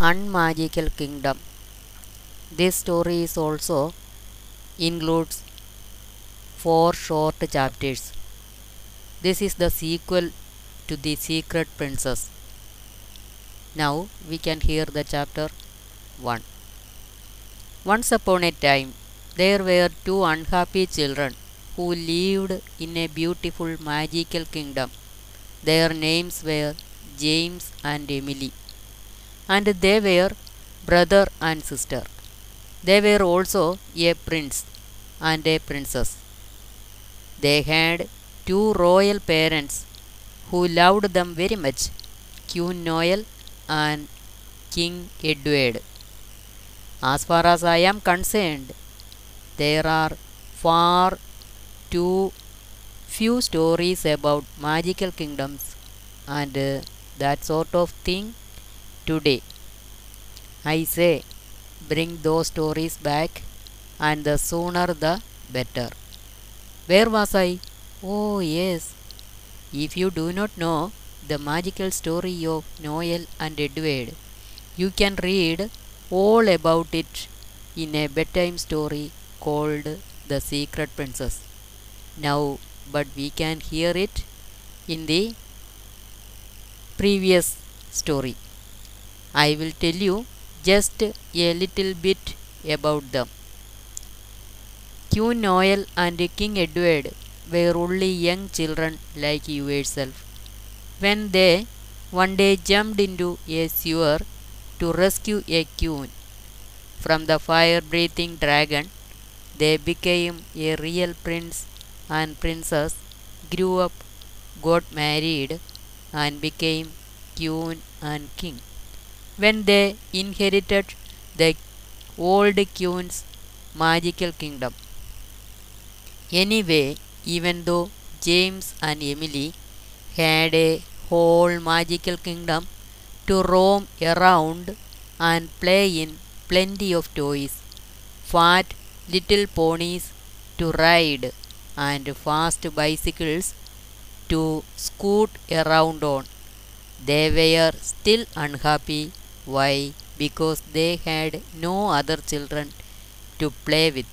unmagical kingdom. This story is also includes four short chapters. This is the sequel to The Secret Princess. Now we can hear the chapter 1. Once upon a time, there were two unhappy children who lived in a beautiful magical kingdom. Their names were James and Emily, and they were brother and sister. They were also a prince and a princess. They had two royal parents who loved them very much Queen Noel and King Edward. As far as I am concerned, there are far too few stories about magical kingdoms and uh, that sort of thing today. I say, bring those stories back, and the sooner the better. Where was I? Oh, yes. If you do not know the magical story of Noel and Edward, you can read all about it in a bedtime story called The Secret Princess. Now, but we can hear it in the previous story. I will tell you just a little bit about them. Queen Noel and King Edward were only young children like you yourself. When they one day jumped into a sewer to rescue a queen from the fire breathing dragon, they became a real prince and princess, grew up, got married, and became queen and king. When they inherited the old queen's magical kingdom. Anyway, even though James and Emily had a whole magical kingdom to roam around and play in plenty of toys, fat little ponies to ride, and fast bicycles to scoot around on. They were still unhappy. Why? Because they had no other children to play with.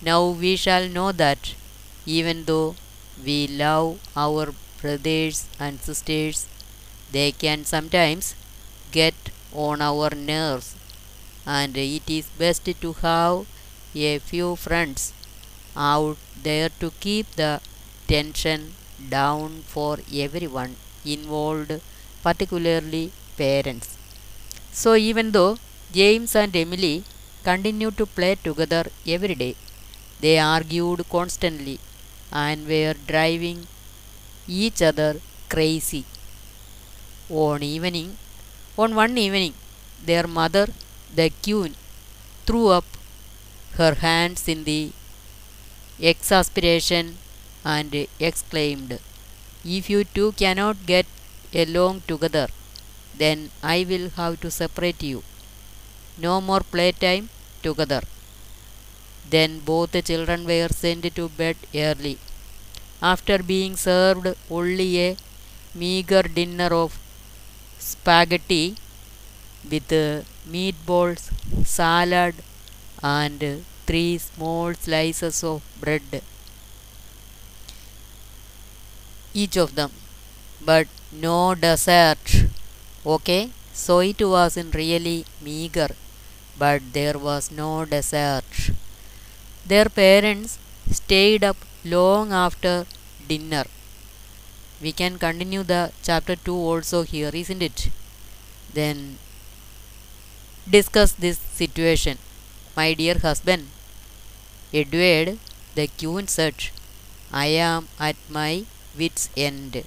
Now we shall know that even though we love our brothers and sisters, they can sometimes get on our nerves, and it is best to have a few friends out there to keep the tension down for everyone involved, particularly parents. So, even though James and Emily continued to play together every day, they argued constantly and were driving each other crazy. On evening, on one evening, their mother, the queen, threw up her hands in the exasperation and exclaimed, If you two cannot get along together, then I will have to separate you. No more playtime together. Then both the children were sent to bed early. After being served only a meager dinner of spaghetti with meatballs, salad, and three small slices of bread. Each of them, but no dessert. Okay, so it wasn't really meager, but there was no dessert. Their parents stayed up long after dinner. We can continue the chapter 2 also here, isn't it? Then discuss this situation. My dear husband, Edward, the queen said, I am at my wits' end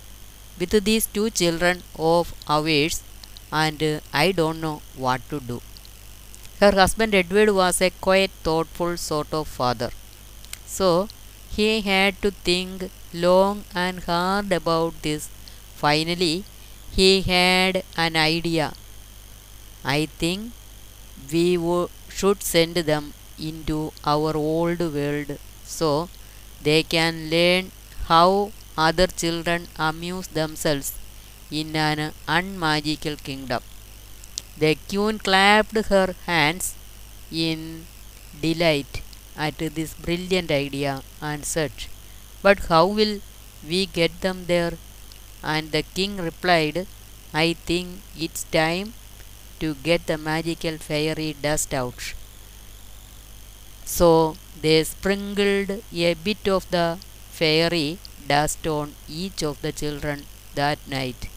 with these two children of ours, and I don't know what to do. Her husband Edward was a quiet, thoughtful sort of father. So he had to think long and hard about this. Finally, he had an idea. I think we should send them into our old world so they can learn how other children amuse themselves in an unmagical kingdom. The queen clapped her hands in delight at this brilliant idea and said, But how will we get them there? And the king replied, I think it's time to get the magical fairy dust out. So they sprinkled a bit of the fairy dust on each of the children that night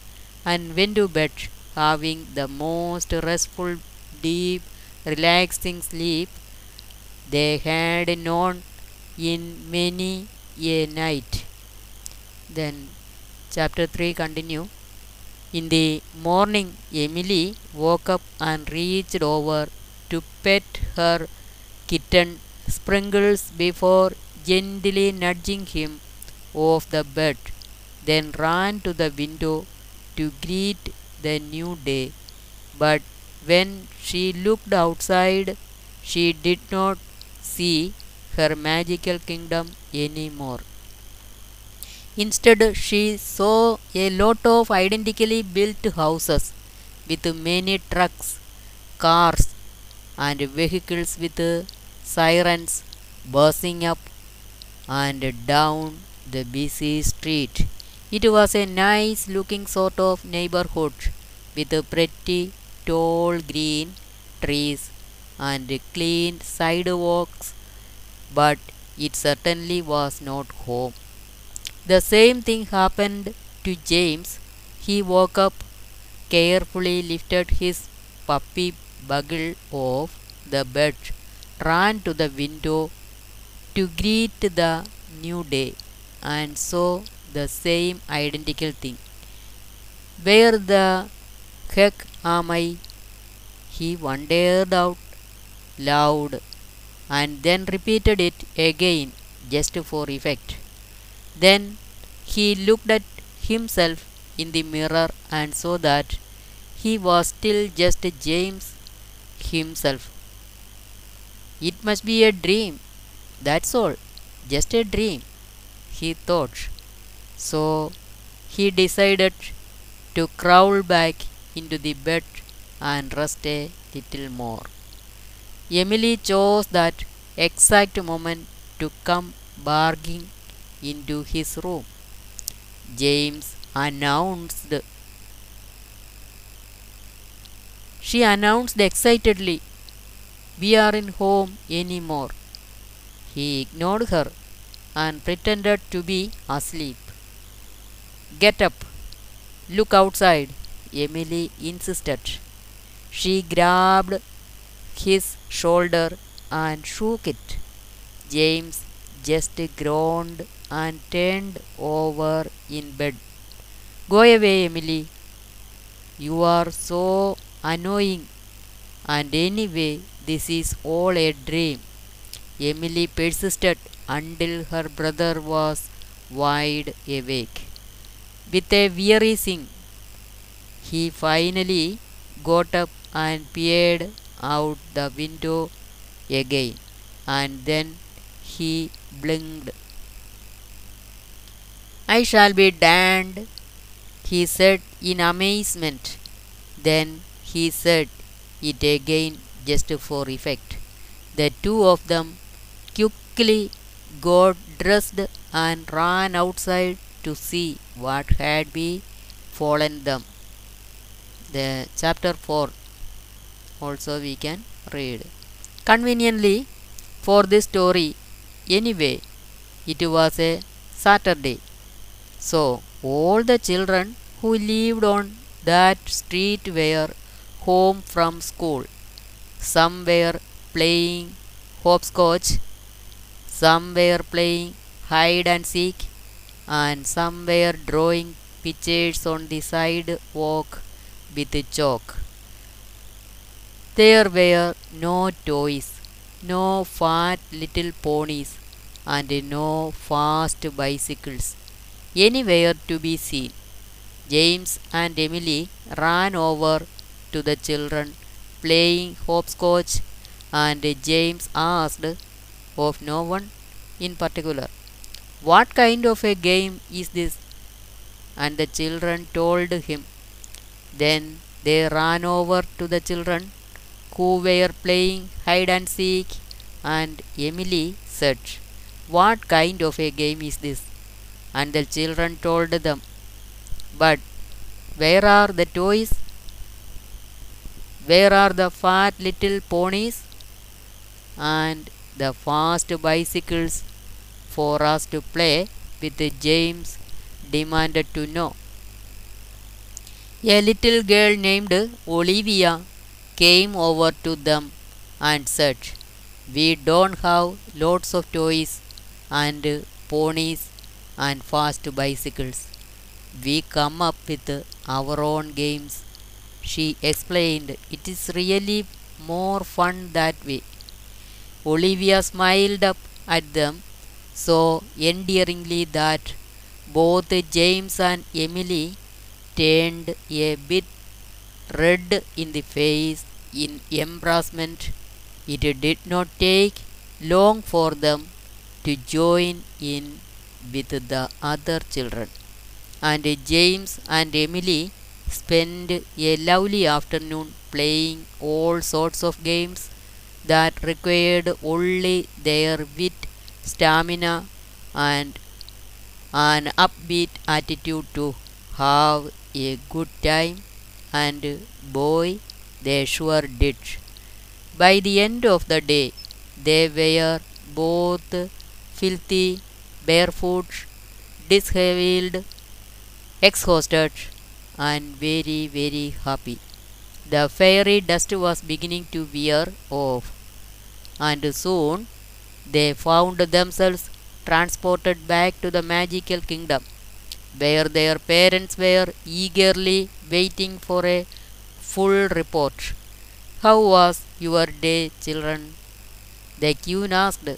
and to bed having the most restful, deep, relaxing sleep they had known in many a night. Then chapter 3 continue. In the morning, Emily woke up and reached over to pet her kitten Sprinkles before gently nudging him off the bed, then ran to the window to greet the new day. But when she looked outside, she did not see her magical kingdom anymore. Instead, she saw a lot of identically built houses with many trucks, cars, and vehicles with sirens buzzing up and down the busy street. It was a nice looking sort of neighborhood with pretty tall green trees and clean sidewalks, but it certainly was not home. The same thing happened to James. He woke up, carefully lifted his puppy Bugle off the bed, ran to the window to greet the new day, and saw the same identical thing. Where the heck am I? He wondered out loud and then repeated it again just for effect. Then he looked at himself in the mirror and saw that he was still just James himself. It must be a dream, that's all, just a dream, he thought. So he decided to crawl back into the bed and rest a little more. Emily chose that exact moment to come barging into his room. James announced. She announced excitedly, We are in home anymore. He ignored her and pretended to be asleep. Get up. Look outside, Emily insisted. She grabbed his shoulder and shook it. James just groaned and turned over in bed. Go away, Emily. You are so annoying. And anyway, this is all a dream. Emily persisted until her brother was wide awake. With a weary sing, he finally got up and peered out the window again, and then he blinked. I shall be damned, he said in amazement. Then he said it again just for effect. The two of them quickly got dressed and ran outside to see what had befallen them. The chapter 4 also we can read. Conveniently for this story, anyway, it was a Saturday. So all the children who lived on that street were home from school. Some were playing hopscotch, some were playing hide and seek, and some were drawing pictures on the sidewalk with chalk. There were no toys, no fat little ponies, and no fast bicycles anywhere to be seen. James and Emily ran over to the children playing hopscotch, and James asked of no one in particular, What kind of a game is this? And the children told him. Then they ran over to the children who were playing hide and seek, and Emily said, What kind of a game is this? And the children told them, But where are the toys? Where are the fat little ponies? And the fast bicycles for us to play with James demanded to know. A little girl named Olivia came over to them and said, We don't have lots of toys and ponies and fast bicycles. We come up with our own games. She explained, It is really more fun that way. Olivia smiled up at them so endearingly that both James and Emily turned a bit red in the face in embarrassment. It did not take long for them to join in with the other children, and James and Emily spent a lovely afternoon playing all sorts of games that required only their wit, stamina, and an upbeat attitude to have a good time, and boy, they sure did. By the end of the day, they were both filthy, barefoot, disheveled, exhausted, and very, very happy. The fairy dust was beginning to wear off, and soon they found themselves transported back to the magical kingdom, where their parents were eagerly waiting for a full report. How was your day, children? The queen asked,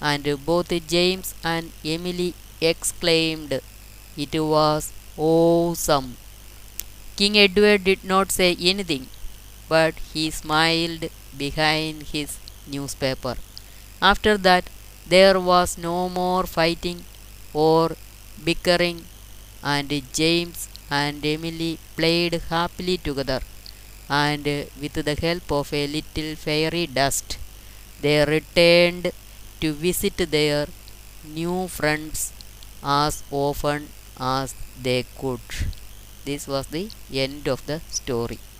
and both James and Emily exclaimed, It was awesome. King Edward did not say anything, but he smiled behind his newspaper. After that, there was no more fighting or bickering, and James and Emily played happily together. And with the help of a little fairy dust, they returned to visit their new friends as often as they could. This was the end of the story.